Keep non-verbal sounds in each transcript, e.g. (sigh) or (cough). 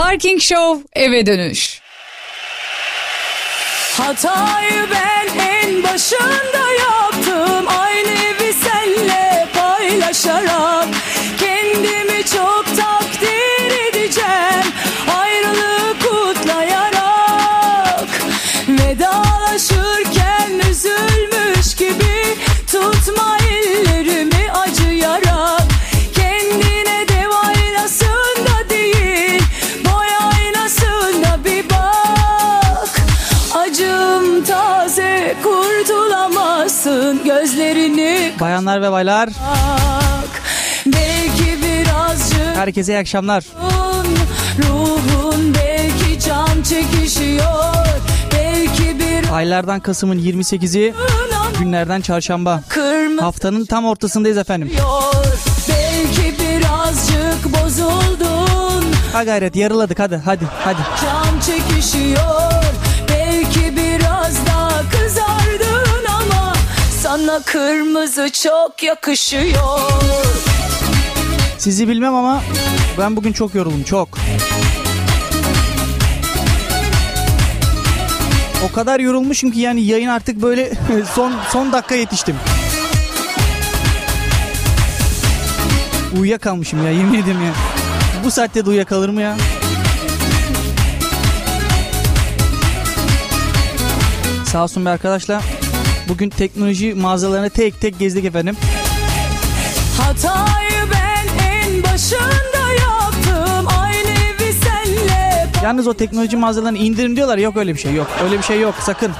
Parking Show eve dönüş. Hatayı ben en başında Bayanlar ve baylar Belki birazcık herkese iyi akşamlar. ruhun belki can çekişiyor Belki bir Aylardan Kasım'ın 28'i günlerden çarşamba. kırmızı Haftanın tam ortasındayız efendim. Belki birazcık bozuldun Ha gayret yarıladık hadi hadi hadi. Can çekişiyor Sana kırmızı çok yakışıyor Sizi bilmem ama ben bugün çok yoruldum çok. O kadar yorulmuşum ki yani yayın artık böyle (laughs) son son dakika yetiştim. Uyuyakalmışım ya yemin ederim ya. Bu saatte de uyuyakalır mı ya? Sağ olsun be arkadaşlar. Bugün teknoloji mağazalarını tek tek gezdik efendim. Hatayı ben en başında yaptım Aynı evi senle Yalnız o teknoloji mağazalarını indirim diyorlar. Yok öyle bir şey yok. Öyle bir şey yok sakın.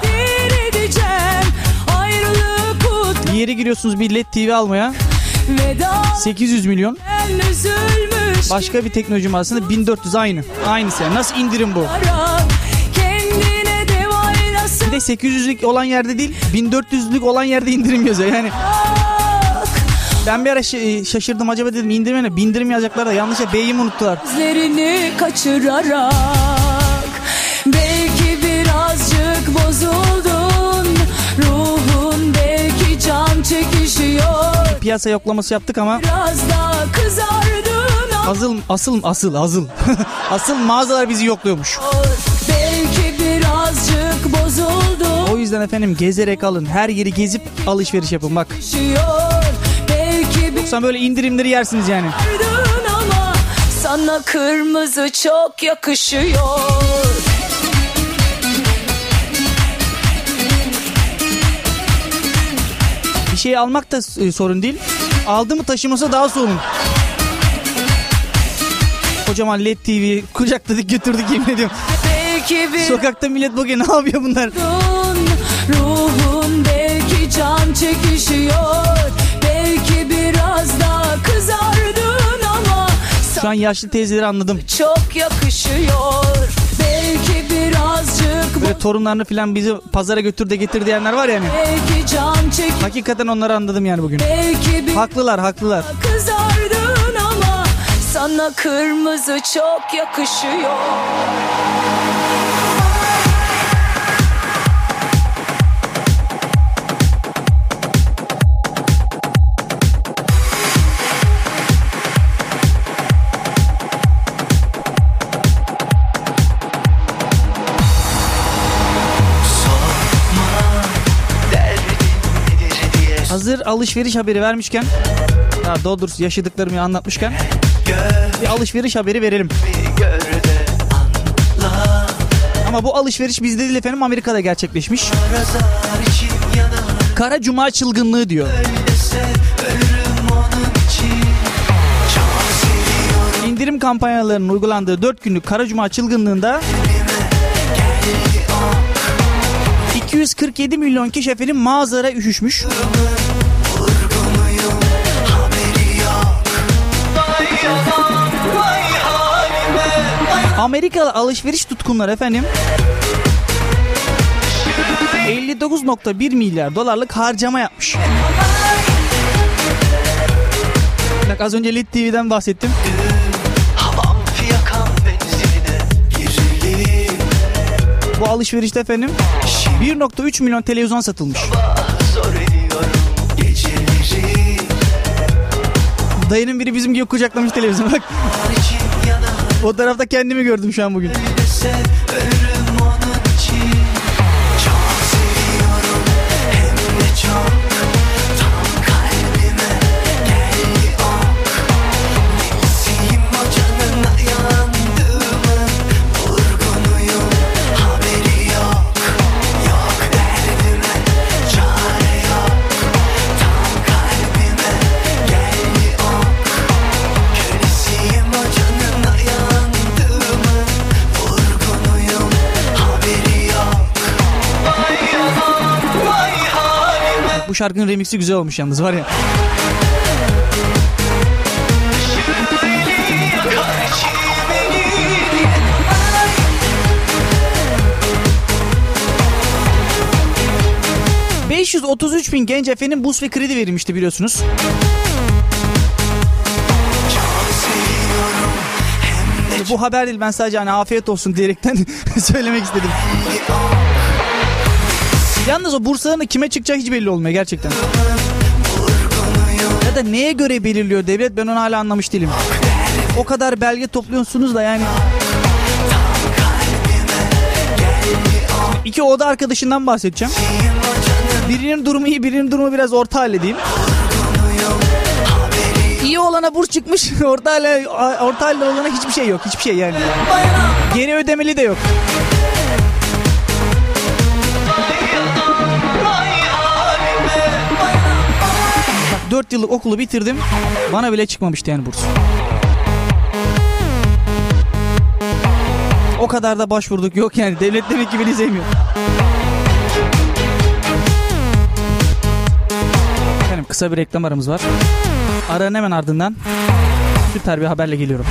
bir yere giriyorsunuz bir LED TV almaya. Veda 800 milyon. Başka bir teknoloji mağazasında 1400 aynı. Aynısı. Nasıl indirim bu? Ara, aynası Bir de 800'lük olan yerde değil 1400'lük olan yerde indirim yazıyor. Yani ben bir ara şa- şaşırdım acaba dedim indirime ne? Bindirim yazacaklar da yanlışa B'yi mi unuttular? Gözlerini kaçırarak Belki birazcık bozuldun Ruhun belki can çekişiyor Piyasa yoklaması yaptık ama Biraz daha kızardın asıl asıl asıl asıl (laughs) asıl mağazalar bizi yokluyormuş. Belki yüzden efendim gezerek alın. Her yeri gezip alışveriş yapın bak. Yoksa böyle indirimleri yersiniz yani. Ama sana kırmızı çok yakışıyor. Bir şey almak da e, sorun değil. Aldı mı taşıması daha sorun. Kocaman LED TV kucakladık götürdük yemin ediyorum. Sokakta millet bugün ne yapıyor bunlar? ruhun, ruhun belki can çekişiyor. Belki biraz daha kızardın ama Şu an yaşlı teyzeleri anladım. çok yakışıyor. Belki birazcık Böyle torunlarını falan bizi pazara götür de getir diyenler var yani. belki can çek Hakikaten onları anladım yani bugün. belki bir Haklılar haklılar. kızardın ama sana kırmızı çok yakışıyor. Hazır alışveriş haberi vermişken doğru doğrusu yaşadıklarımı anlatmışken bir alışveriş haberi verelim. Ama bu alışveriş bizde değil efendim Amerika'da gerçekleşmiş. Kara Cuma çılgınlığı diyor. İndirim kampanyalarının uygulandığı 4 günlük Kara Cuma çılgınlığında 247 milyon kişi efendim mağazalara üşüşmüş. Amerikalı alışveriş tutkunları efendim 59.1 milyar dolarlık harcama yapmış. Bak az önce LED TV'den bahsettim. Bu alışverişte efendim 1.3 milyon televizyon satılmış. Dayının biri bizim gibi kucaklamış televizyonu bak. O tarafta kendimi gördüm şu an bugün. Dese ölürüm Bu şarkının remixi güzel olmuş yalnız var ya. Yüreğini yakar çimeni 533 bin genç efendim buz ve kredi verilmişti biliyorsunuz. Bu haber değil ben sadece hani afiyet olsun diyerekten (laughs) söylemek istedim. Yalnız o bursaların da kime çıkacağı hiç belli olmuyor gerçekten. Ya da neye göre belirliyor devlet ben onu hala anlamış değilim. O kadar belge topluyorsunuz da yani. İki oda arkadaşından bahsedeceğim. Birinin durumu iyi birinin durumu biraz orta halledeyim. İyi olana burs çıkmış (laughs) orta halde, orta halde olana hiçbir şey yok hiçbir şey yani. Geri ödemeli de yok. 4 yıllık okulu bitirdim. Bana bile çıkmamıştı yani burs. O kadar da başvurduk yok yani. Devlet demek ki beni sevmiyor. Efendim kısa bir reklam aramız var. Aranın hemen ardından süper bir haberle geliyorum.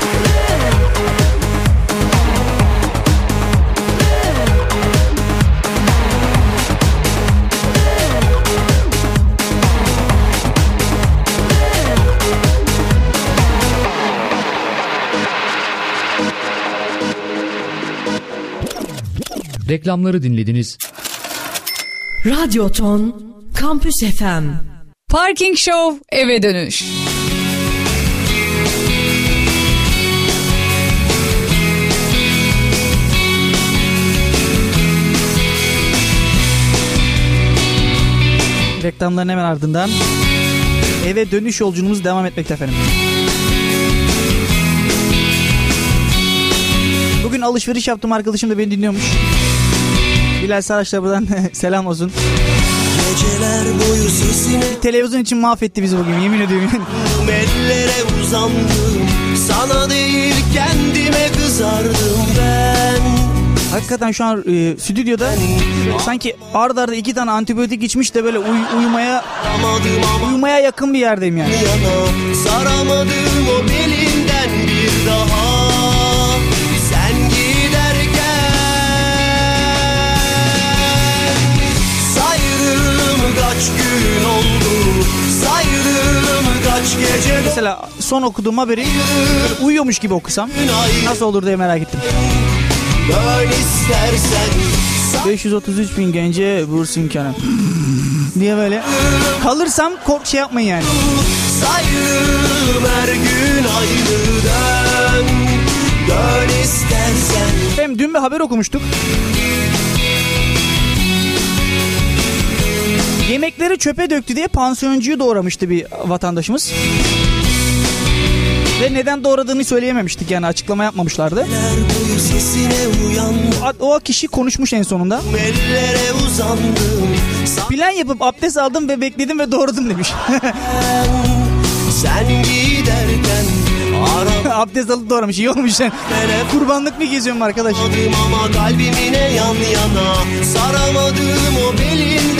Reklamları dinlediniz. Radyo Ton Kampüs FM Parking Show eve dönüş. Reklamların hemen ardından eve dönüş yolculuğumuz devam etmekte efendim. Bugün alışveriş yaptım arkadaşım da beni dinliyormuş. Bilal Saraç'la buradan (laughs) selam olsun. Geceler boyu sesine Televizyon için mahvetti bizi bugün yemin ediyorum. (laughs) ellere uzandım Sana değil kendime kızardım ben Hakikaten şu an e, stüdyoda sanki ard arda iki tane antibiyotik içmiş de böyle uy- uyumaya uyumaya yakın bir yerdeyim yani. yana Saramadım o belinden bir daha gün oldu Saydım kaç gece Mesela son okuduğum haberi böyle uyuyormuş gibi okusam nasıl olur diye merak ettim. Dön istersen 533 bin gence burs imkanı. diye böyle kalırsam kork şey yapmayın yani. Saydım her gün aynı Dön istersen Hem dün bir haber okumuştuk. Yemekleri çöpe döktü diye pansiyoncuyu doğramıştı bir vatandaşımız. Ve neden doğradığını söyleyememiştik yani açıklama yapmamışlardı. O kişi konuşmuş en sonunda. Plan yapıp abdest aldım ve bekledim ve doğradım demiş. Sen giderken (laughs) abdest alıp doğramış iyi olmuş. yani. Kurbanlık mı geziyorum arkadaş? ama kalbimine yan yana Saramadım o belinden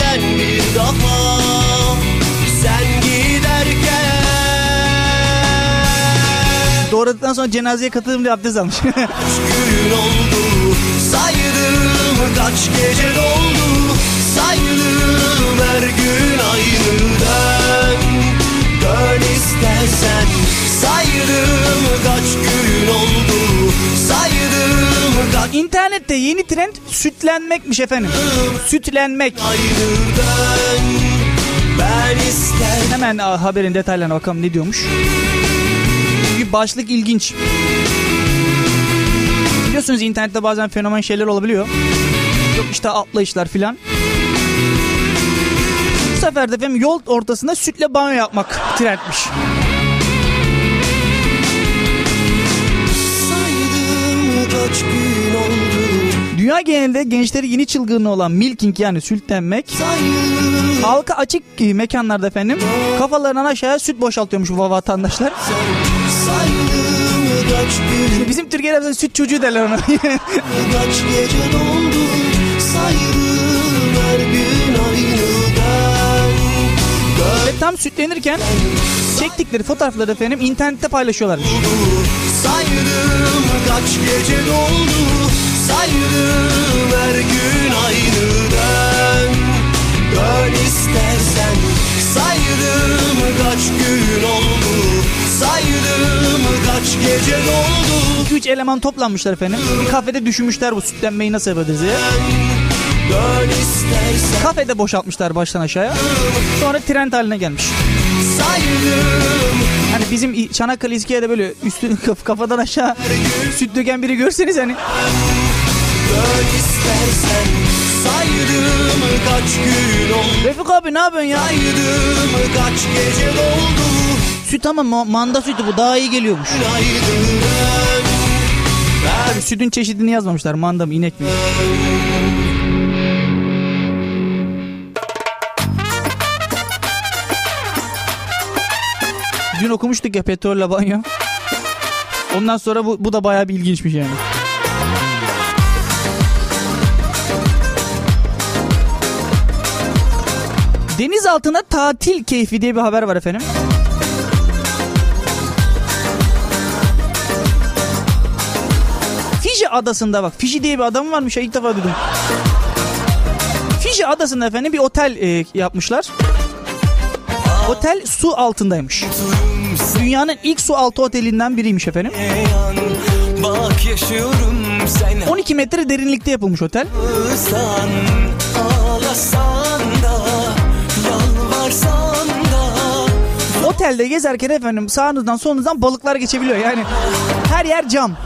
Sen giderken. Doğradıktan sonra cenazeye katıldım diye abdest almış. (laughs) Kaç gün oldu? Saydım kaç gece doldu? Saydım her gün aynı dön dön istersen. Saydım kaç gün oldu? Saydım kaç İnternette yeni trend sütlenmekmiş efendim. Sütlenmek. aynı dön Hemen haberin detaylarına bakalım ne diyormuş. Çünkü başlık ilginç. Biliyorsunuz internette bazen fenomen şeyler olabiliyor. Yok işte atlayışlar filan. Bu sefer de efendim yol ortasında sütle banyo yapmak trendmiş. Saydım kaç gün Dünya genelinde gençleri yeni çılgınlığı olan milking yani sültlenmek halka açık mekanlarda efendim kafalarından aşağıya süt boşaltıyormuş bu vatandaşlar. Saydım Bizim Türkiye'de mesela süt çocuğu derler ona. (laughs) Kaç gece doldu Saydım her gün aynı Ve tam sütlenirken çektikleri fotoğrafları efendim internette paylaşıyorlarmış. Saydım kaç gece doldu Saydım her gün aynı ben Dön istersen Saydım kaç gün oldu Saydım kaç gece doldu 2-3 eleman toplanmışlar efendim. Bir kafede düşünmüşler bu sütlenmeyi nasıl yapabiliriz diye. Dön Kafede boşaltmışlar baştan aşağıya. Sonra trend haline gelmiş. Saydım Hani bizim Çanakkale İskele'de böyle üstü kaf- (laughs) kafadan aşağı süt döken biri görseniz hani Dön istersen Saydım kaç gün oldu Refik abi ne yapıyorsun ya? Saydım kaç gece doldu Süt ama ma- manda sütü bu daha iyi geliyormuş. Saydım Tabii sütün çeşidini yazmamışlar. Manda mı inek mi? Dün okumuştuk ya petrolle banyo. Ondan sonra bu, bu da bayağı bir ilginçmiş yani. Deniz altında tatil keyfi diye bir haber var efendim. Fiji adasında bak. Fiji diye bir adam varmış ya ilk defa duydum. Fiji adasında efendim bir otel e, yapmışlar. Otel su altındaymış. Dünyanın ilk su altı otelinden biriymiş efendim. Yan, bak yaşıyorum sen 12 metre derinlikte yapılmış otel. Ağlasan, Otelde gezerken efendim sağınızdan solunuzdan balıklar geçebiliyor. Yani her yer cam.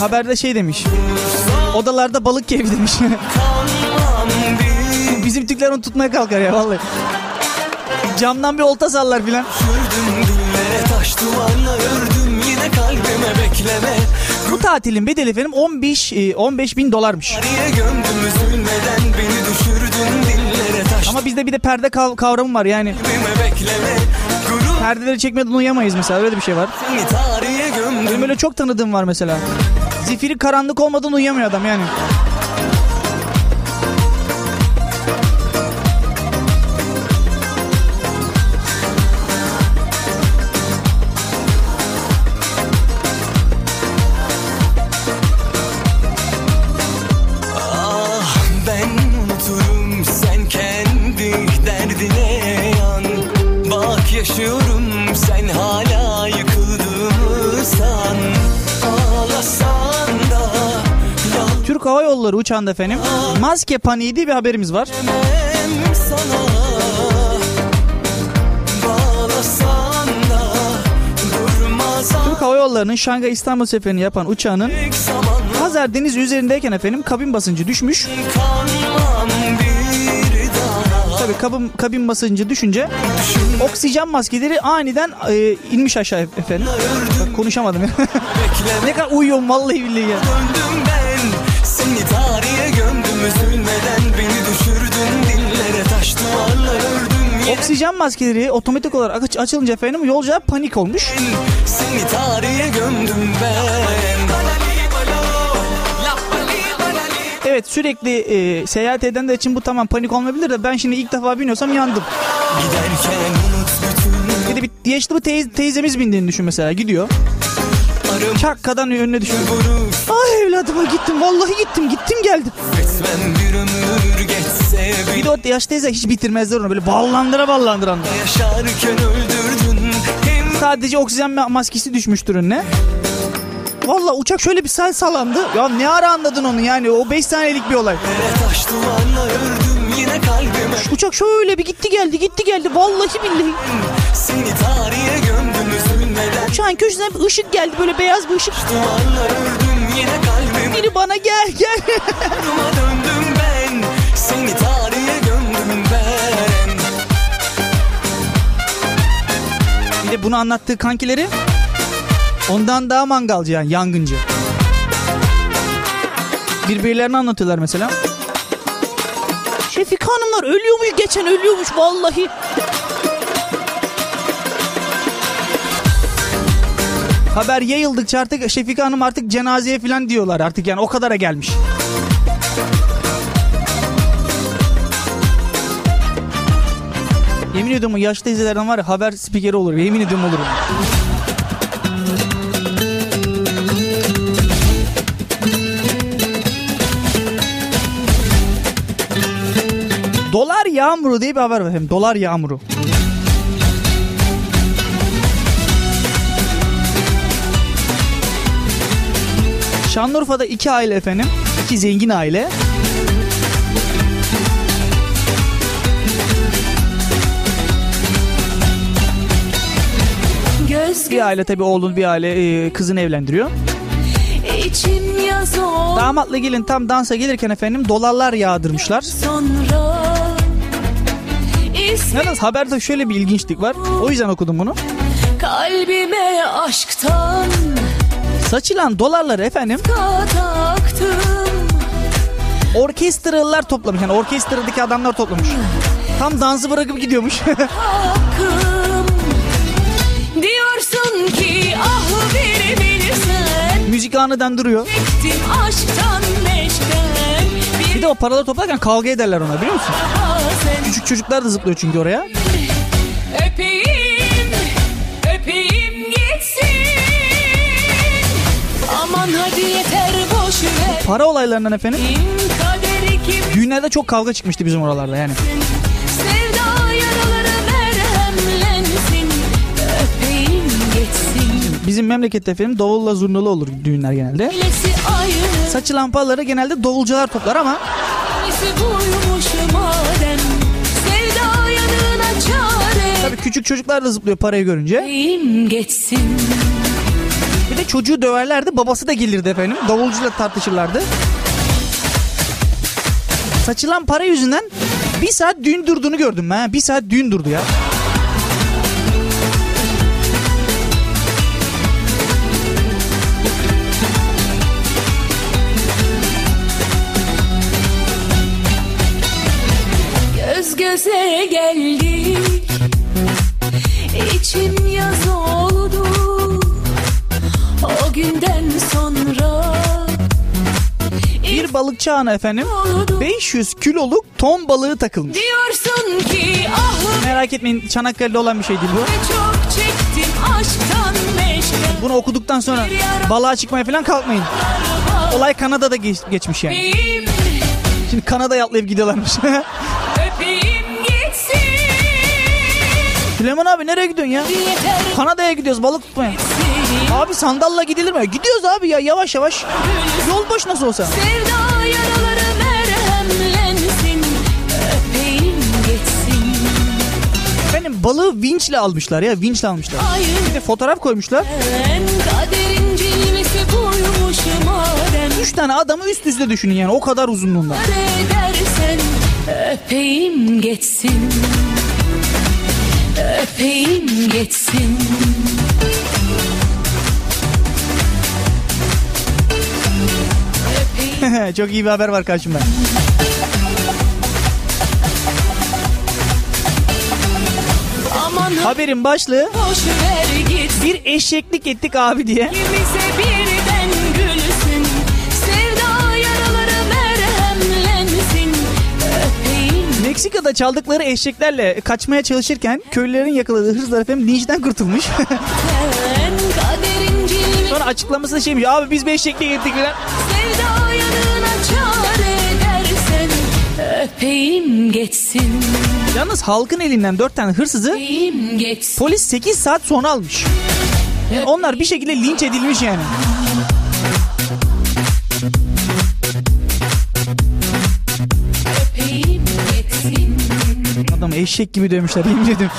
Haberde şey demiş. Odalarda balık keyfi demiş. (laughs) Bizim Türkler onu tutmaya kalkar ya vallahi. Camdan bir olta sallar filan. Sürdüm dillere taş duvarla ördüm Yine kalbime bekleme Bu tatilin bedeli efendim 15 e, 15 bin dolarmış. Ama bizde bir de perde kav- kavramı var yani. Perdeleri çekmeden uyuyamayız mesela öyle bir şey var. Benim öyle çok tanıdığım var mesela. Zifiri karanlık olmadan uyuyamıyor adam yani. Yolları uçağında efendim maske paniği diye bir haberimiz var. Türk Hava Yolları'nın Şangay İstanbul seferini yapan uçağının Hazar Denizi üzerindeyken efendim kabin basıncı düşmüş. Tabii kabin, kabin basıncı düşünce oksijen maskeleri aniden e, inmiş aşağı efendim. Bak, konuşamadım ya. (laughs) Ne kadar uyuyorum vallahi billahi ya. döndüm Seni tarihe gömdüm üzülmeden Beni düşürdün dillere taş duvarlar ördüm yine Oksijen maskeleri otomatik olarak aç- açılınca efendim yolcular panik olmuş. Seni tarihe gömdüm ben Evet sürekli e, seyahat edenler için bu tamam panik olmayabilir de ben şimdi ilk defa biniyorsam yandım. Giderken unut bütün Bir de bir yaşlı bir teyze- teyzemiz bindiğini düşün mesela gidiyor. Çakkadan önüne düşüyor. Ay evladıma gittim vallahi gittim gittim geldim. Etmem bir ömür geçse Bir bir de o yaşlı teyze hiç bitirmezler onu böyle ballandıra ballandıra. yaşarken öldürdün Hem Sadece oksijen ma- maskesi düşmüştür önüne. Valla uçak şöyle bir sal salandı. Ya ne ara anladın onu yani o 5 saniyelik bir olay. taş ördüm yine kalbime Uçak şöyle bir gitti geldi gitti geldi vallahi billahi. Seni tarihe köşesinden bir ışık geldi böyle beyaz bir ışık. Ördüm kalbim Biri bana gel gel. Döndüm ben Seni tarihe gömdüm ben Bir de bunu anlattığı kankileri ondan daha mangalcı yani yangıncı. Birbirlerini anlatıyorlar mesela. Şefika Hanımlar ölüyormuş geçen ölüyormuş vallahi. Haber yayıldıkça artık Şefika Hanım artık cenazeye falan diyorlar artık yani o kadara gelmiş. Yemin ediyorum yaşlı teyzelerden var ya haber spikeri olur. Yemin ediyorum olur. Dolar yağmuru diye bir haber var efendim. Dolar yağmuru. Şanlıurfa'da iki aile efendim. iki zengin aile. Bir aile tabii oğlunu bir aile e, kızını evlendiriyor. ol Damatla gelin tam dansa gelirken efendim dolarlar yağdırmışlar. sonra Yalnız haberde şöyle bir ilginçlik var. O yüzden okudum bunu. kalbime aşktan Saçılan dolarları efendim kataktım orkestralılar toplamış. Yani orkestradaki adamlar toplamış. Tam dansı bırakıp gidiyormuş. (laughs) Diyorsun ki ah Müzik aniden duruyor. Aşktan Bir de o paraları toplarken kavga ederler ona biliyor musun? Küçük çocuklar da zıplıyor çünkü oraya. Öpeyim, yeter boş ver. Para olaylarından efendim. Düğünlerde çok kavga çıkmıştı bizim oralarda yani. Bizim memlekette efendim davulla zurnalı olur düğünler genelde. Saçılan paraları genelde davulcular toplar ama tabii küçük çocuklar da zıplıyor parayı görünce. Geçsin çocuğu döverlerdi babası da gelirdi efendim. Davulcuyla tartışırlardı. Saçılan para yüzünden bir saat düğün durduğunu gördüm ben. Bir saat düğün durdu ya. Göz göze geldik İçim yaz oldu günden sonra Bir balıkçı ana efendim oldu 500 kiloluk ton balığı takılmış. Diyorsun ki ah Merak etmeyin Çanakkale'de olan bir şey değil bu. çok çektim aşktan meşken Bunu okuduktan sonra balığa çıkmaya falan kalkmayın. Olay Kanada'da geç- geçmiş yani. Öpeyim, Şimdi Kanada'ya atlayıp gidiyorlarmış. (laughs) Süleyman abi nereye gidiyorsun ya? Kanada'ya gidiyoruz balık tutmaya. gitsin Abi sandalla gidilir mi? Gidiyoruz abi ya yavaş yavaş. Yol boş nasıl olsa. Sevda yaraları merhemlensin Öpeyim geçsin Benim balığı vinçle almışlar ya vinçle almışlar. Bir de fotoğraf koymuşlar. Kaderin cilvesi buymuş madem Üç tane adamı üst üste düşünün yani o kadar uzunluğunda. edersen öpeyim geçsin Öpeyim geçsin (laughs) Çok iyi bir haber var karşımda. Haberin başlığı bir eşeklik ettik abi diye. Bize birden gülsün Sevda yaraları merhemlensin Öpeyim Meksika'da çaldıkları eşeklerle kaçmaya çalışırken köylülerin yakaladığı hırsızlar efendim linçten kurtulmuş. (laughs) açıklaması da şeymiş abi biz eşekliğe gittik falan. Sevda yanına çare edersen Öpeyim geçsin Yalnız halkın elinden dört tane hırsızı Öpeyim polis 8 saat sonra almış. Yani onlar bir şekilde linç edilmiş yani. Öpeyim Adam eşek gibi dövmüşler yemin ediyorum.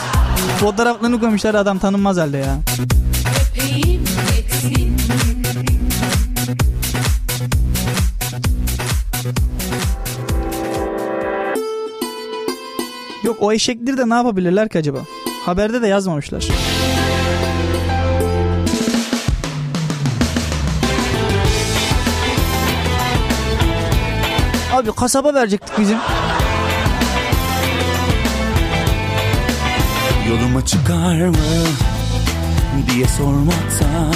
Fotoğraflarını koymuşlar adam tanınmaz halde ya. köpeğim o eşekleri de ne yapabilirler ki acaba? Haberde de yazmamışlar. Abi kasaba verecektik bizim. Yoluma çıkar mı diye sormaktan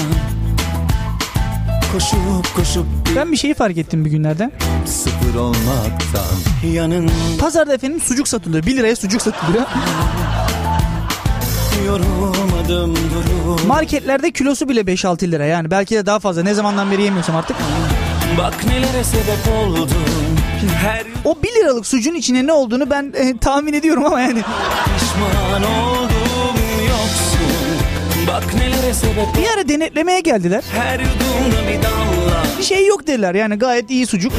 Koşup koşup Ben bir şeyi fark ettim bir günlerde. sıfır olmaktan Yanın Pazarda efendim sucuk satılıyor. 1 liraya sucuk satılıyor. yorulmadım durum Marketlerde kilosu bile 5-6 lira yani. Belki de daha fazla. Ne zamandan beri yemiyorsam artık. Bak nelere sebep oldum Her O 1 liralık sucuğun içine ne olduğunu ben e, tahmin ediyorum ama yani. pişman oldum yoksun Bak nelere sebep Bir ara denetlemeye geldiler. Her yudumda bir şey yok dediler yani gayet iyi sucuk.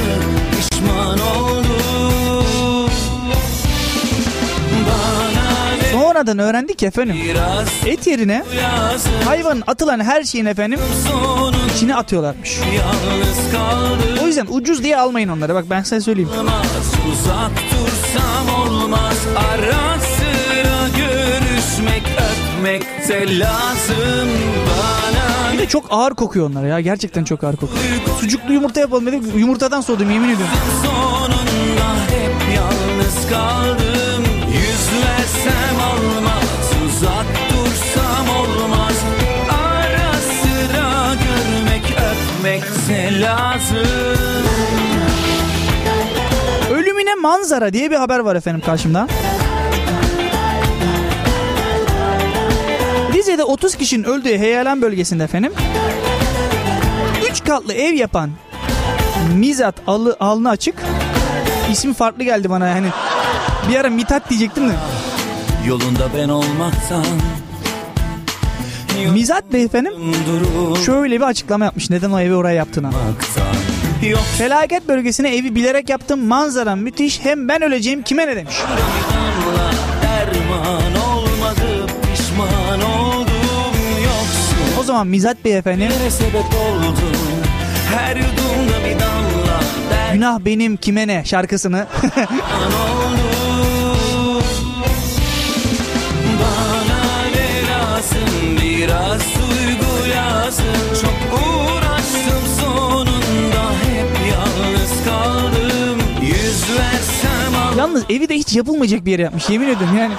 Sonradan öğrendik efendim. Et yerine hayvanın atılan her şeyin efendim içine atıyorlarmış. O yüzden ucuz diye almayın onları. Bak ben size söyleyeyim. Uzak dursam olmaz. Ara sıra görüşmek öpmek de lazım Bana de çok ağır kokuyor onlar ya gerçekten çok ağır kokuyor. Sucuklu yumurta yapalım dedik yumurtadan soğudum yemin ediyorum. sonunda hep yalnız kaldım Yüz versem Uzak dursam olmaz Ara sıra görmek öpmek de lazım Ölümüne manzara diye bir haber var efendim karşımda. Rize'de 30 kişinin öldüğü heyelan bölgesinde efendim 3 katlı ev yapan Mizat alı, alnı açık İsmi farklı geldi bana yani. Bir ara Mitat diyecektim de. Yolunda ben olmaktan Mizat Bey efendim şöyle bir açıklama yapmış neden o evi oraya yaptığına. Yok Felaket bölgesine evi bilerek yaptım. Manzara müthiş. Hem ben öleceğim kime ne demiş. derman zaman Mizat Bey efendim oldun? Her yudumda bir damla Günah benim kime ne şarkısını. (laughs) Biraz duygu lazım Yalnız evi de hiç yapılmayacak bir yere yapmış yemin ediyorum yani.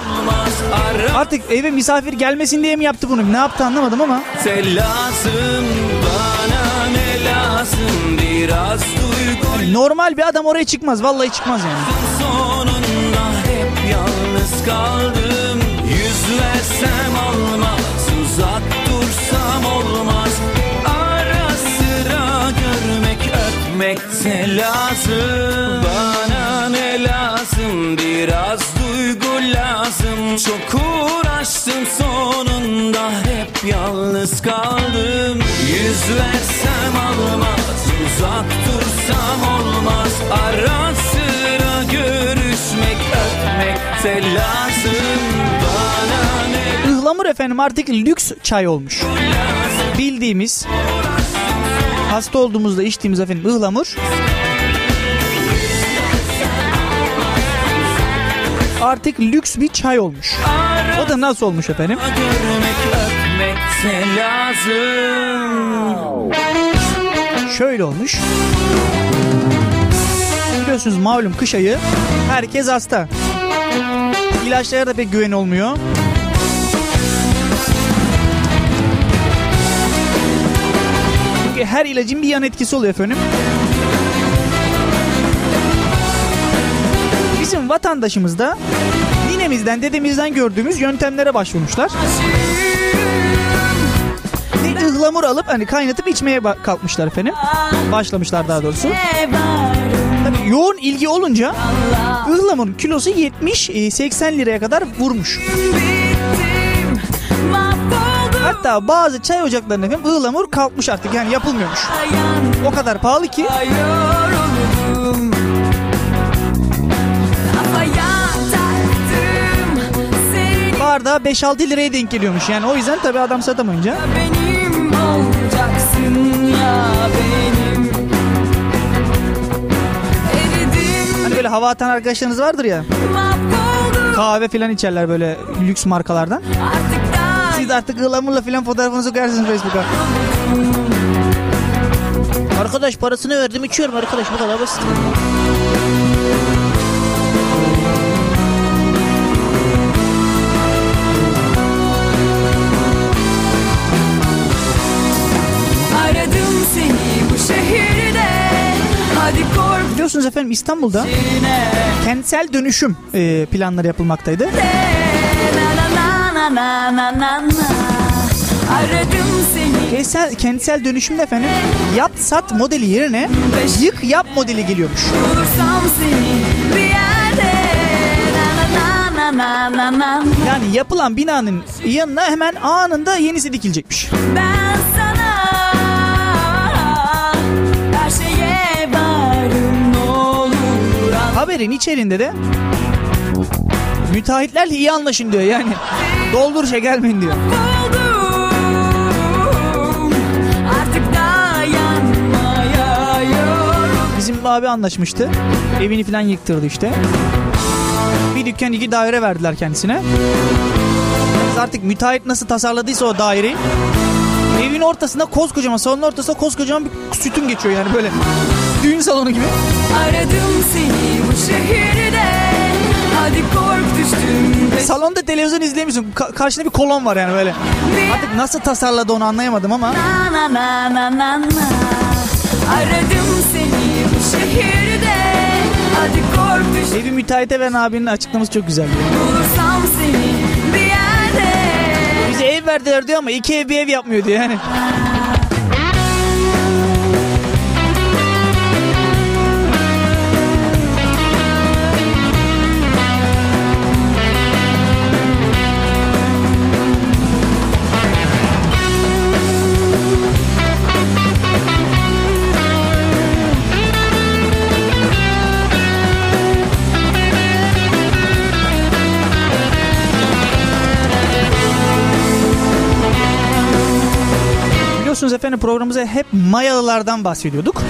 Artık eve misafir gelmesin diye mi yaptı bunu ne yaptı anlamadım ama. Te lazım bana ne lazım biraz duygu Normal bir adam oraya çıkmaz vallahi çıkmaz yani. sonunda hep yalnız kaldım Yüz versem olmaz uzak dursam olmaz Ara sıra görmek öpmek de Çok uğraştım sonunda hep yalnız kaldım. Yüz versem olmaz uzak dursam olmaz. Ara sıra görüşmek öpmek de lazım. Bana ne? Ihlamur efendim artık lüks çay olmuş. Bildiğimiz hasta olduğumuzda içtiğimiz efendim ıhlamur artık lüks bir çay olmuş. O da nasıl olmuş efendim? Şöyle olmuş. Biliyorsunuz malum kış ayı herkes hasta. İlaçlara da pek güven olmuyor. Çünkü her ilacın bir yan etkisi oluyor efendim. Bizim vatandaşımız da ninemizden dedemizden gördüğümüz yöntemlere başvurmuşlar. Bir ıhlamur alıp hani kaynatıp içmeye kalkmışlar efendim. Başlamışlar daha doğrusu. Tabii yoğun ilgi olunca ıhlamurun kilosu 70-80 liraya kadar vurmuş. Hatta bazı çay ocaklarında efendim ıhlamur kalkmış artık yani yapılmıyormuş. O kadar pahalı ki Seni bardağı 5-6 liraya denk geliyormuş. Yani o yüzden tabii adam satamayınca. Benim olacaksın ya benim Eridim Hani böyle hava atan arkadaşlarınız vardır ya. Kahve falan içerler böyle lüks markalardan. artık da Siz artık ıhlamurla falan fotoğrafınızı koyarsınız Facebook'a. Arkadaş parasını verdim içiyorum arkadaş bu kadar basit. biliyorsunuz efendim İstanbul'da kentsel dönüşüm e, planları yapılmaktaydı. Kentsel, kentsel dönüşümde efendim yap sat modeli yerine yık yap modeli geliyormuş. Yani yapılan binanın yanına hemen anında yenisi dikilecekmiş. Ben Haberin içerisinde de müteahhitlerle iyi anlaşın diyor yani. Doldur şey gelmeyin diyor. Bizim abi anlaşmıştı. Evini falan yıktırdı işte. Bir dükkan iki daire verdiler kendisine. Biz Artık müteahhit nasıl tasarladıysa o daireyi. Evin ortasında koskocaman, salonun ortasında koskocaman bir sütun geçiyor yani böyle. Düğün salonu gibi. Aradım seni bu şehirde Hadi kork düştüm Salonda televizyon izleyemiyorsun. Ka- karşında bir kolon var yani böyle. Artık nasıl tasarladı onu anlayamadım ama. Na na na na na na Aradım seni bu şehirde Hadi kork düştüm Evi müteahhite veren abinin açıklaması çok güzel diyor. Bulursam seni bir yerde Bize ev verdiler diyor ama iki ev bir ev yapmıyor diyor yani. Efendim programımıza hep Mayalılardan bahsediyorduk.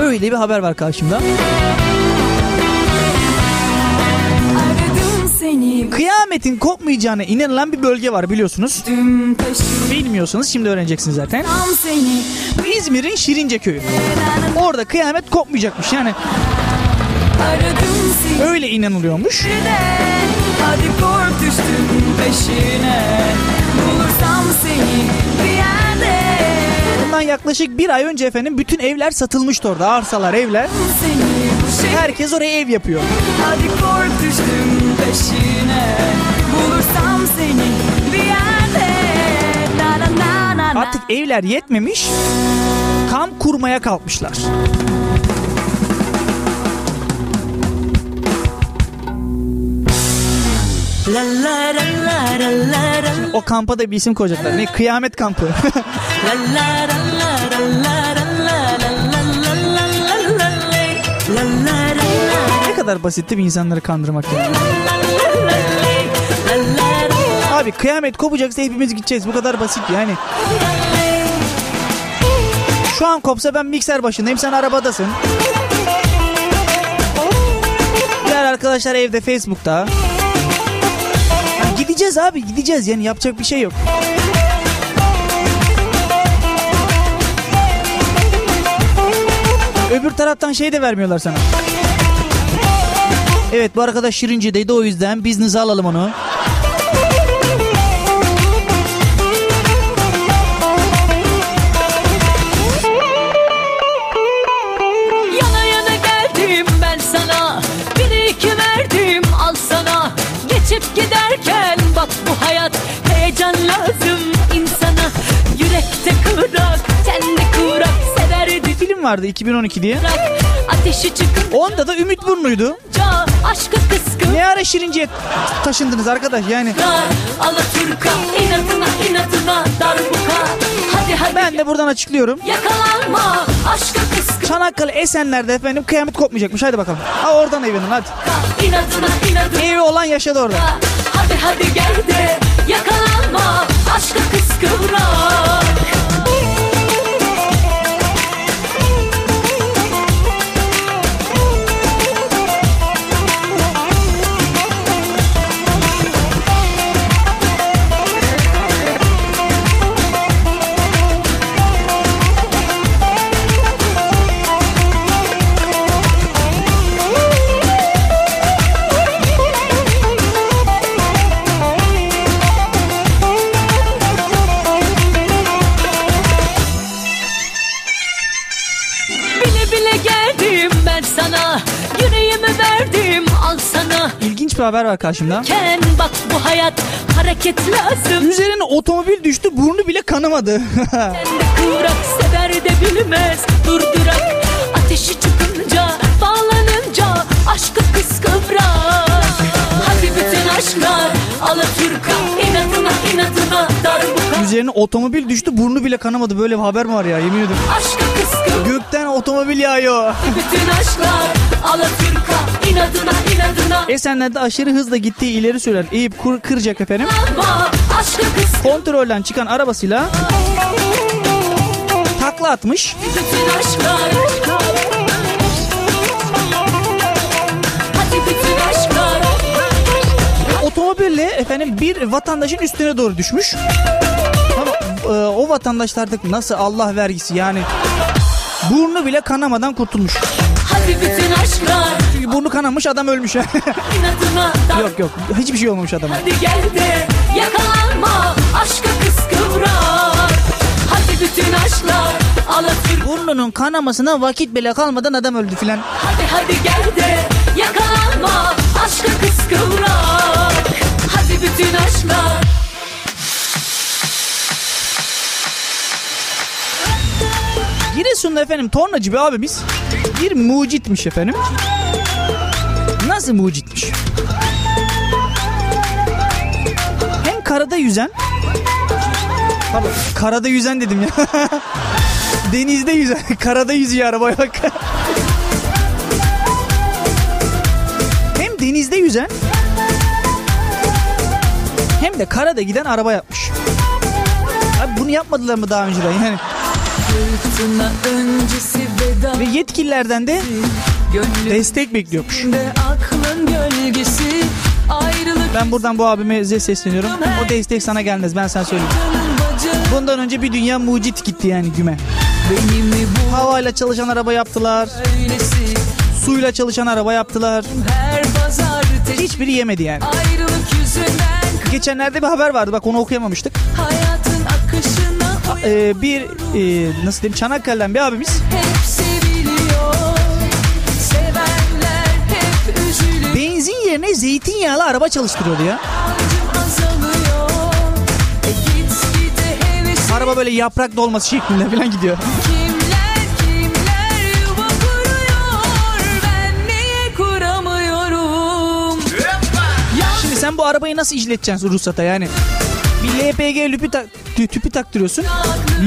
Öyle bir haber var karşımda. Kıyametin kopmayacağına inanılan bir bölge var biliyorsunuz. Bilmiyorsanız şimdi öğreneceksiniz zaten. İzmir'in Şirince köyü. Orada kıyamet kopmayacakmış yani öyle inanılıyormuş. Hadi düştüm peşine Bulursam seni Bundan yaklaşık bir ay önce efendim bütün evler satılmıştı orada. Arsalar, evler. Herkes oraya ev yapıyor. Hadi kork düştüm peşine Bulursam seni bir yerde Artık evler yetmemiş. Kamp kurmaya kalkmışlar. O kampa da bir isim koyacaklar. Ne? Kıyamet kampı. (laughs) ne kadar basitti bir insanları kandırmak. Abi kıyamet kopacaksa hepimiz gideceğiz. Bu kadar basit yani. Şu an kopsa ben mikser başındayım sen arabadasın. Diğer arkadaşlar evde Facebook'ta. Gideceğiz abi gideceğiz yani yapacak bir şey yok. Öbür taraftan şey de vermiyorlar sana. Evet bu arkadaş Şirince'deydi o yüzden business'e alalım onu. Heyecan lazım insana Yürekte kırak Sende kurak Severdi Film vardı 2012 diye. Ateşi çıkınca Onda da Ümit Burnu'ydu. Aşkı kıskın Ne ara Şirince'ye taşındınız arkadaş yani. Alaturka inatına inatına darbuka Hadi hadi Ben de buradan açıklıyorum. Yakalanma aşka kıskın Çanakkale Esenler'de efendim kıyamet kopmayacakmış. Hadi bakalım. Ha oradan evinin hadi. inadına inadına Evi olan yaşadı orada. Hadi hadi gel de yakalanma aşka kıskıvrak Bir haber var karşımda. Ken bak bu hayat hareket lazım Üzerine otomobil düştü burnu bile kanamadı. Sen de kıvrak sever de bilmez durdurak Ateşi çıkınca bağlanınca aşkı kıskıvrak Hadi bütün aşklar Alaturka inadına inadına darbuka Üzerine otomobil düştü burnu bile kanamadı. Böyle bir haber mi var ya yemin ederim. Aşkı kıskıvrak Gökten otomobil yağıyor. bütün aşklar Alaturka inadına inadına Esenler'de aşırı hızla gittiği ileri süren Eyüp Kur Kırcak efendim. Ama aşkı Kontrolden çıkan arabasıyla takla atmış. bütün aşklar Hadi bütün aşklar Otomobille efendim bir vatandaşın üstüne doğru düşmüş. Ama e, o vatandaş artık nasıl Allah vergisi yani burnu bile kanamadan kurtulmuş. Hadi bütün aşklar Çünkü burnu kanamış adam ölmüş. (laughs) yok yok hiçbir şey olmamış adama. Hadi gel de yakalanma aşka kıskıvrak Hadi bütün aşklar Alaturka Burnunun kanamasına vakit bile kalmadan adam öldü filan. Hadi hadi gel de yakalanma aşka kıskıvrak Hadi bütün aşklar Giresun'da efendim tornacı bir abimiz bir mucitmiş efendim. Nasıl mucitmiş? Hem karada yüzen Pardon, karada yüzen dedim ya. (laughs) Denizde yüzen, (laughs) karada yüzüyor arabaya bak. hem denizde yüzen hem de karada giden araba yapmış. Abi bunu yapmadılar mı daha önceden yani? Ve yetkililerden de destek bekliyormuş. aklın gölgesi Ayrılık Ben buradan bu abime sesleniyorum. O destek sana gelmez ben sana söyleyeyim. Bundan önce bir dünya mucit gitti yani güme. Havayla çalışan araba yaptılar. öylesi Suyla çalışan araba yaptılar. Hiçbiri yemedi yani. Geçenlerde bir haber vardı bak onu okuyamamıştık. Hayatın Ee, bir e, nasıl diyeyim Çanakkale'den bir abimiz hep seviliyor Sevenler hep üzülüyor benzin yerine zeytinyağlı araba çalıştırıyordu ya. E Araba böyle yaprak dolması şeklinde falan gidiyor. Kimler kimler yuva kuruyor Ben niye kuramıyorum Şimdi sen bu arabayı nasıl işleteceksin ruhsata yani? Bir LPG lüpü, tak- tü- tüpü taktırıyorsun.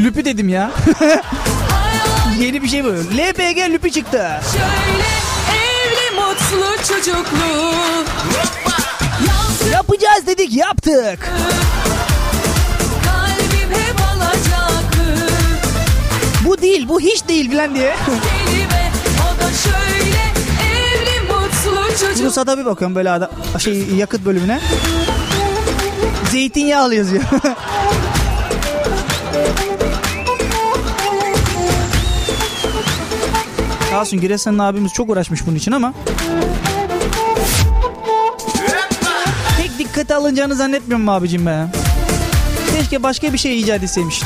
Lüpü dedim ya. (laughs) Yeni bir şey bu. LPG lüpü çıktı. Şöyle evli mutlu çocuklu Yapacağız dedik yaptık. Bu değil bu hiç değil filan diye. Kelime şöyle evli Ruhsata bir bakıyorum böyle adam, şey yakıt bölümüne. Zeytinyağlı yazıyor. (laughs) Sağ olsun Giresun'un abimiz çok uğraşmış bunun için ama. Pek dikkate alınacağını zannetmiyorum abicim be. Keşke başka bir şey icat etseymiş.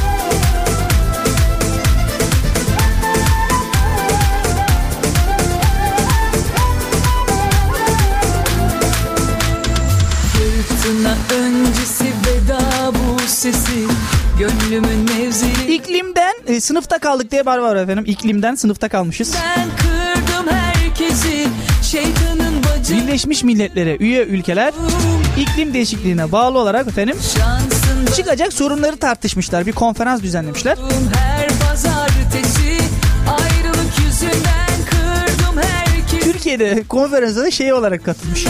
E, sınıfta kaldık diye bar var efendim. İklimden sınıfta kalmışız. Ben kırdım herkesi Şeytanın bacı Birleşmiş Milletler'e üye ülkeler iklim değişikliğine bağlı olarak efendim Şansın çıkacak sorunları tartışmışlar. Bir konferans düzenlemişler. her pazartesi Ayrılık yüzünden kırdım herkesi Türkiye'de konferansa da şey olarak katılmış.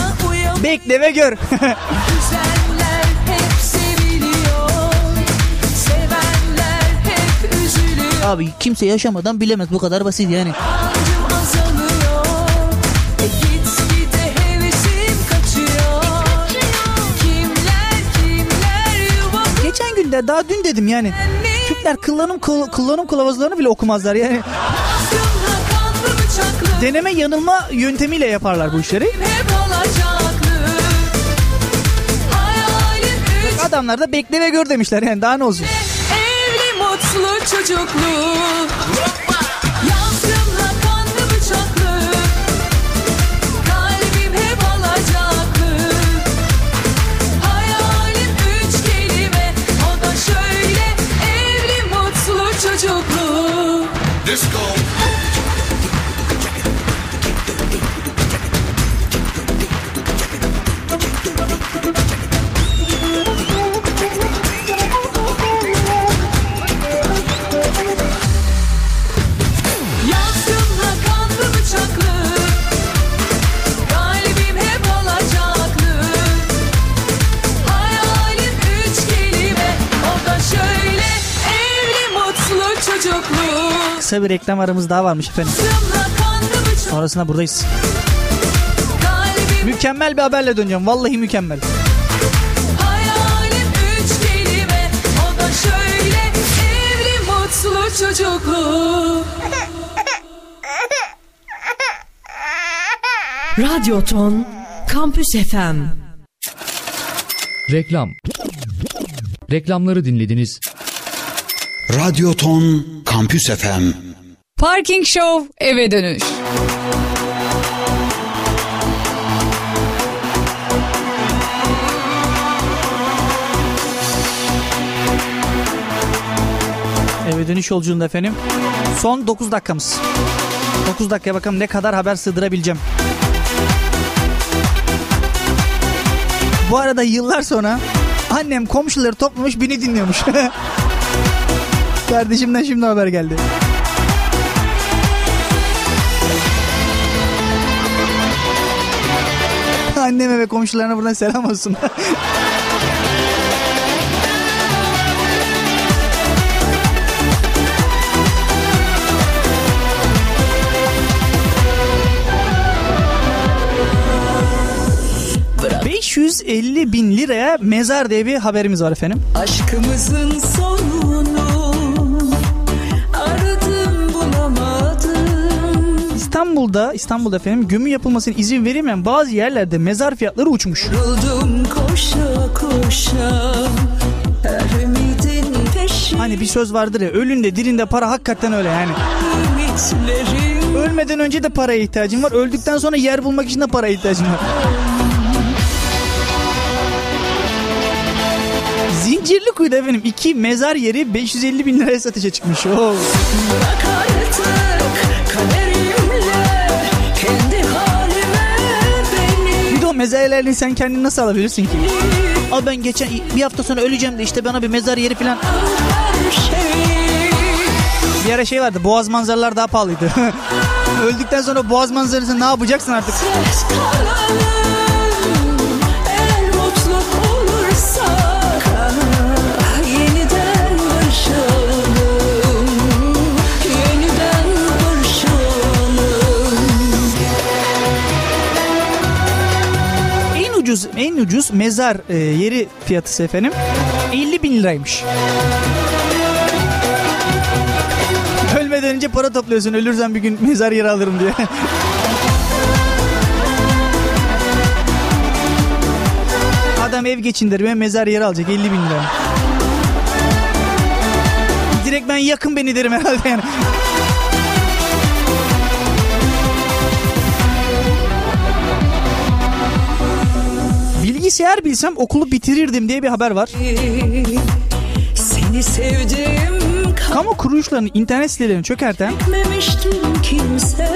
Bekle ve gör. (laughs) Abi kimse yaşamadan bilemez bu kadar basit yani. E Geçen günde daha dün dedim yani. Türkler kullanım kullanım kılavuzlarını bile okumazlar yani. Deneme yanılma yöntemiyle yaparlar bu işleri. Adamlar da bekle ve gör demişler yani daha ne olsun. Mutlu Kısa bir reklam aramız daha varmış efendim. Sonrasında buradayız. Mükemmel bir haberle döneceğim. Vallahi mükemmel. Hayalim üç kelime O da şöyle Evli mutlu çocuklu Radyo Ton Kampüs FM Reklam. Reklamları dinlediniz. Radyo Ton Kampüs FM Parking Show eve dönüş. Eve dönüş yolculuğunda efendim. Son 9 dakikamız. 9 dakikaya bakalım ne kadar haber sığdırabileceğim. Bu arada yıllar sonra annem komşuları toplamış beni dinliyormuş. (laughs) Kardeşimden şimdi haber geldi. Anneme ve komşularına buradan selam olsun. Bırak 550 bin liraya mezar diye bir haberimiz var efendim. aşkımızın sonunu İstanbul'da İstanbul'da efendim gömü yapılmasına izin verilmeyen bazı yerlerde mezar fiyatları uçmuş. Koşa koşa Hani bir söz vardır ya ölünde dirinde para hakikaten öyle yani. ümitlerim Ölmeden önce de paraya ihtiyacın var. Öldükten sonra yer bulmak için de paraya ihtiyacın var. Zincirli kuyuda efendim iki mezar yeri 550 bin liraya satışa çıkmış. Oo. Bırak artık beni Bir de o mezar yerlerini sen kendin nasıl alabilirsin ki? Abi ben geçen bir hafta sonra öleceğim de işte bana bir mezar yeri falan. Bir ara şey vardı boğaz manzaralar daha pahalıydı. (laughs) Öldükten sonra boğaz manzarası ne yapacaksın artık? Ucuz en ucuz mezar e, yeri fiyatı efendim 50 bin liraymış. Ölmeden önce para topluyorsun ölürsen bir gün mezar yeri alırım diye. (laughs) Adam ev geçindirmeye mezar yeri alacak 50 bin lira. Direkt ben yakın beni derim herhalde yani. Bilgisayar bilsem okulu bitirirdim diye bir haber var. Seni sevdim Kamu kuruluşlarının internet sitelerini çökerten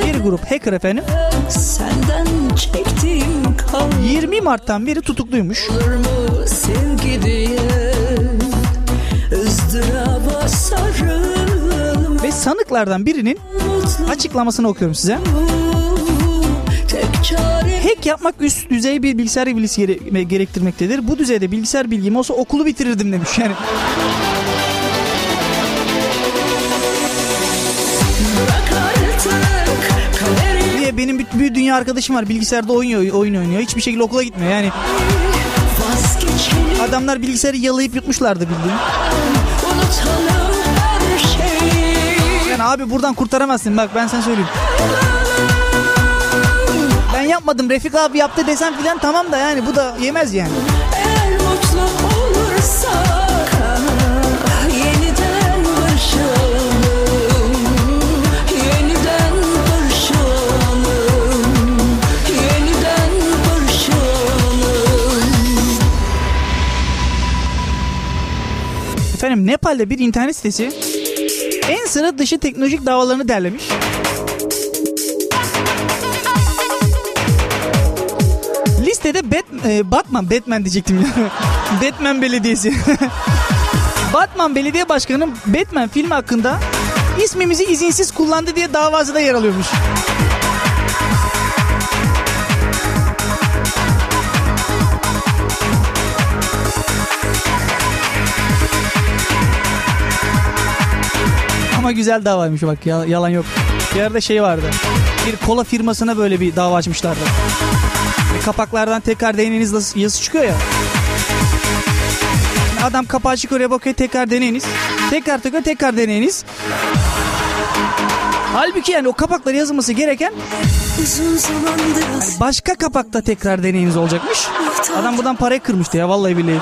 bir grup hacker efendim Senden çektiğim kan 20 Mart'tan beri tutukluymuş. Ve sanıklardan birinin açıklamasını okuyorum size. Tek yapmak üst düzey bir bilgisayar bilgisi gere- gerektirmektedir. Bu düzeyde bilgisayar bilgim olsa okulu bitirirdim demiş. Yani diye benim bir, bir dünya arkadaşım var bilgisayarda oynuyor, oyun oynuyor. Hiçbir şekilde okula gitmiyor. Yani adamlar bilgisayarı yalayıp yutmuşlardı bildiğin. Yani abi buradan kurtaramazsın bak ben sana söyleyeyim. Yapmadım Refik abi yaptı desem filan tamam da yani bu da yemez yani. Eğer mutlu olursak yeniden barışalım Yeniden barışalım Yeniden barışalım Efendim Nepal'de bir internet sitesi en sıra dışı teknolojik davalarını derlemiş. Listede Bat, e, Batman, Batman diyecektim ya. (laughs) Batman Belediyesi. (laughs) Batman Belediye Başkanı'nın Batman filmi hakkında ismimizi izinsiz kullandı diye davası da yer alıyormuş. Ama güzel davaymış bak ya- yalan yok. Bir arada şey vardı. Bir kola firmasına böyle bir dava açmışlardı. E, Kapaklardan tekrar deneyiniz yazısı- çıkıyor ya. Adam kapağı çıkıyor bakıyor tekrar deneyiniz. Tekrar tekrar tekrar deneyiniz. Halbuki yani o kapaklara yazılması gereken zamandır başka kapakta tekrar deneyiniz olacakmış. Adam buradan parayı kırmıştı ya vallahi billahi.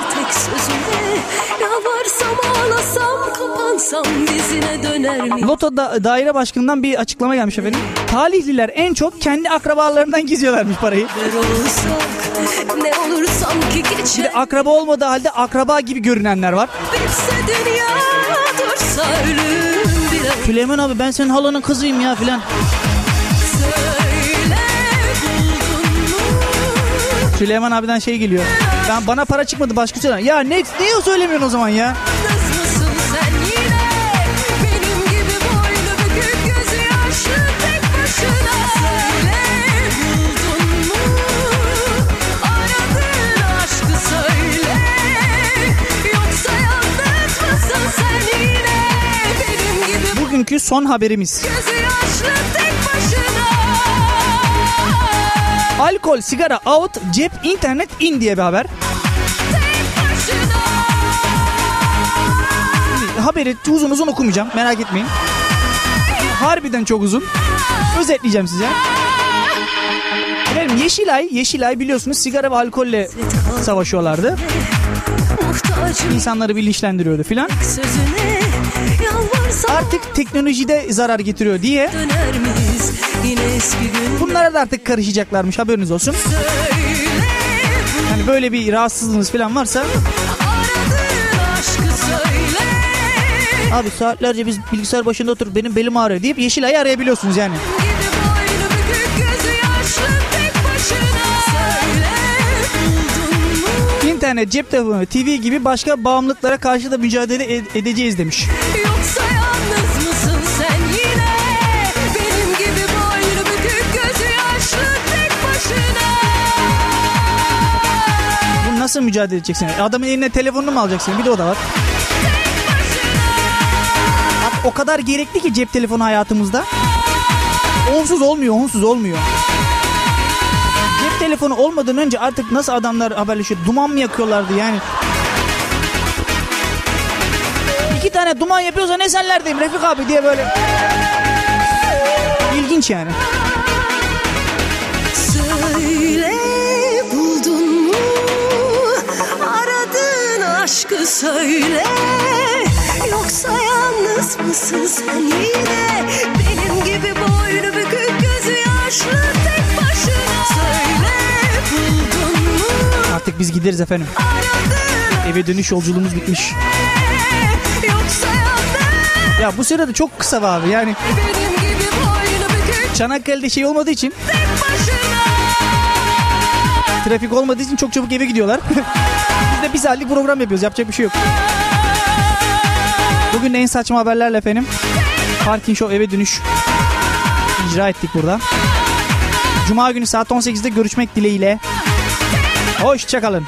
Ağlasam kapansam dizine döner mi? Loto da, daire başkanından bir açıklama gelmiş efendim. Talihliler en çok kendi akrabalarından gizliyorlarmış parayı. Olsak ne olur sanki Bir geçer de akraba olmadığı halde akraba gibi görünenler var. Bitse dünya dursa ölüm bile Süleyman abi ben senin halanın kızıyım ya filan. Süleyman abiden şey geliyor. Ben bana para çıkmadı başka söyle. Ya ne niye söylemiyorsun o zaman ya? Bugünkü son haberimiz. Alkol, sigara out, cep, internet in diye bir haber. Haberi uzun uzun okumayacağım merak etmeyin. Harbiden çok uzun. Özetleyeceğim size. Efendim Yeşilay, Yeşilay biliyorsunuz sigara ve alkolle savaşıyorlardı. İnsanları bilinçlendiriyordu filan. Artık teknolojide zarar getiriyor diye. Bunlara da artık karışacaklarmış haberiniz olsun. Yani böyle bir rahatsızlığınız falan varsa. Abi saatlerce biz bilgisayar başında oturup benim belim ağrıyor deyip Yeşilay'ı arayabiliyorsunuz yani. İnternet, cep telefonu, TV gibi başka bağımlılıklara karşı da mücadele ed- edeceğiz demiş. Yoksa nasıl mücadele edeceksin? Adamın eline telefonunu mu alacaksın? Bir de o da var. Bak, o kadar gerekli ki cep telefonu hayatımızda. Onsuz olmuyor, onsuz olmuyor. Cep telefonu olmadan önce artık nasıl adamlar haberleşiyor? Duman mı yakıyorlardı yani? İki tane duman yapıyorsa ne senlerdeyim Refik abi diye böyle. İlginç yani. Söyle Yoksa yalnız mısın sen yine Benim gibi boynu bükük gözü yaşlı tek başına Söyle buldun mu Artık biz gideriz efendim. aradığın Eve dönüş yolculuğumuz bitmiş. Yoksa yalnız Ya bu sırada çok kısa abi yani. benim gibi boynu bükük Çanakkale'de şey olmadığı için tek başına trafik olmadığı için çok çabuk eve gidiyorlar. (laughs) De bir saatlik program yapıyoruz yapacak bir şey yok. Bugün en saçma haberlerle efendim. Parking Show eve dönüş icra ettik burada. Cuma günü saat 18'de görüşmek dileğiyle. Hoşçakalın.